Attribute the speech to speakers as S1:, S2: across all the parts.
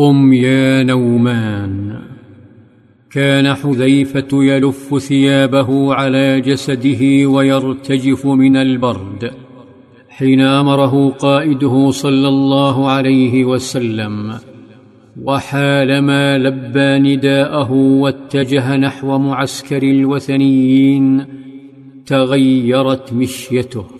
S1: قم يا نومان. كان حذيفة يلف ثيابه على جسده ويرتجف من البرد حين أمره قائده صلى الله عليه وسلم وحالما لبى نداءه واتجه نحو معسكر الوثنيين تغيرت مشيته.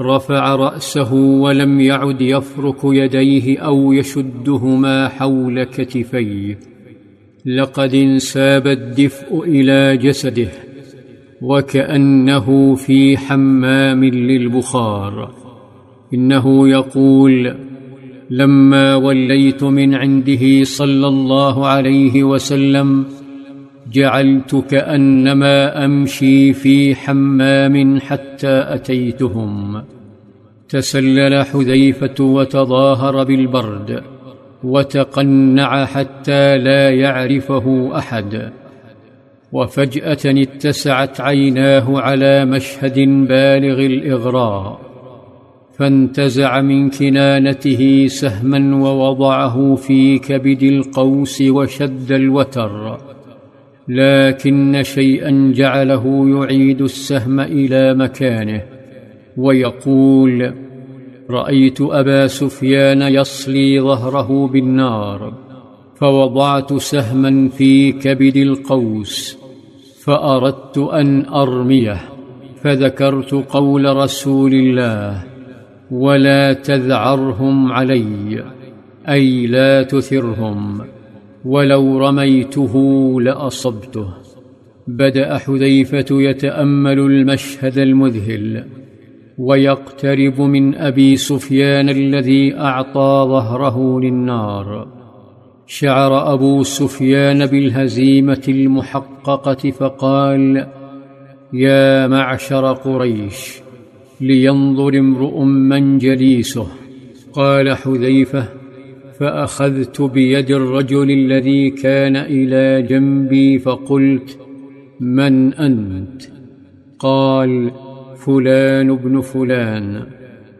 S1: رفع رأسه ولم يعد يفرك يديه أو يشدهما حول كتفيه. لقد انساب الدفء إلى جسده وكأنه في حمام للبخار. إنه يقول لما وليت من عنده صلى الله عليه وسلم جعلت كانما أمشي في حمام حتى أتيتهم. تسلل حذيفة وتظاهر بالبرد وتقنع حتى لا يعرفه أحد. وفجأة اتسعت عيناه على مشهد بالغ الإغراء فانتزع من كنانته سهما ووضعه في كبد القوس وشد الوتر. لكن شيئا جعله يعيد السهم إلى مكانه ويقول رأيت أبا سفيان يصلي ظهره بالنار فوضعت سهما في كبد القوس فأردت أن أرميه فذكرت قول رسول الله ولا تذعرهم علي أي لا تثرهم. ولو رميته لأصبته. بدأ حذيفة يتأمل المشهد المذهل ويقترب من أبي سفيان الذي أعطى ظهره للنار. شعر أبو سفيان بالهزيمة المحققة فقال يا معشر قريش لينظر امرؤ من جليسه. قال حذيفة فأخذت بيد الرجل الذي كان إلى جنبي فقلت من أنت؟ قال فلان بن فلان.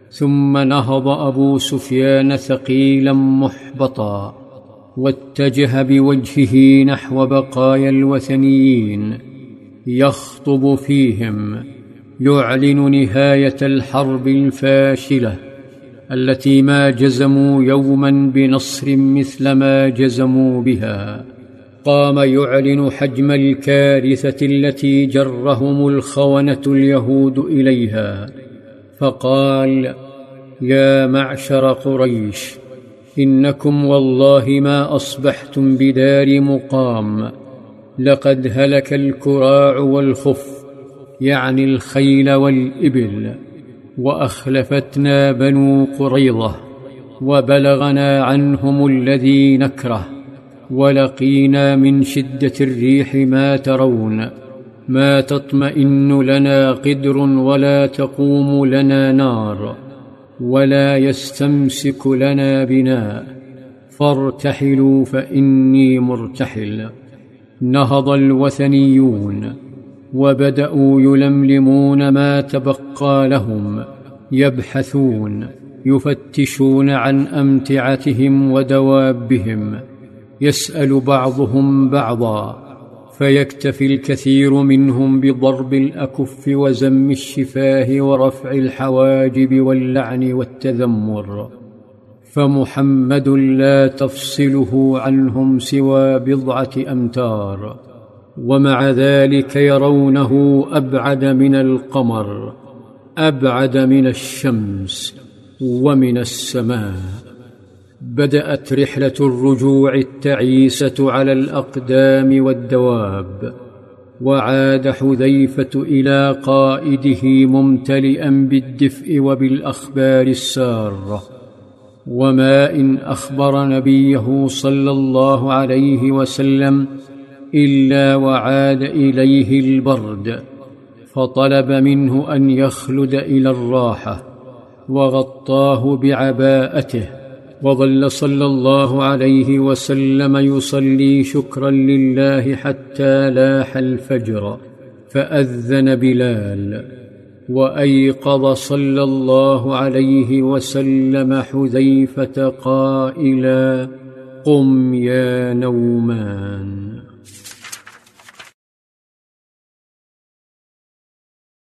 S1: ثم نهض أبو سفيان ثقيلا محبطا واتجه بوجهه نحو بقايا الوثنيين يخطب فيهم يعلن نهاية الحرب الفاشلة. التي ما جزموا يوما بنصر مثل ما جزموا بها. قام يعلن حجم الكارثة التي جرهم الخونة اليهود إليها. فقال يا معشر قريش إنكم والله ما أصبحتم بدار مقام. لقد هلك الكراع والخف يعني الخيل والإبل. وأخلفتنا بنو قريظة وبلغنا عنهم الذي نكره ولقينا من شدة الريح ما ترون ما تطمئن لنا قدر ولا تقوم لنا نار ولا يستمسك لنا بناء فارتحلوا فإني مرتحل نهض الوثنيون وبدأوا يلملمون ما تبقى لهم يبحثون يفتشون عن أمتعتهم ودوابهم يسأل بعضهم بعضا فيكتفي الكثير منهم بضرب الأكف وزم الشفاه ورفع الحواجب واللعن والتذمر. فمحمد لا تفصله عنهم سوى بضعة أمتار. ومع ذلك يرونه أبعد من القمر أبعد من الشمس ومن السماء. بدأت رحلة الرجوع التعيسة على الأقدام والدواب وعاد حذيفة إلى قائده ممتلئا بالدفء وبالأخبار السارة. وما إن أخبر نبيه صلى الله عليه وسلم إلا وعاد إليه البرد فطلب منه أن يخلد إلى الراحة وغطاه بعباءته وظل صلى الله عليه وسلم يصلي شكرا لله حتى لاح الفجر فأذن بلال وأيقظ صلى الله عليه وسلم حذيفة قائلا قم يا نومان.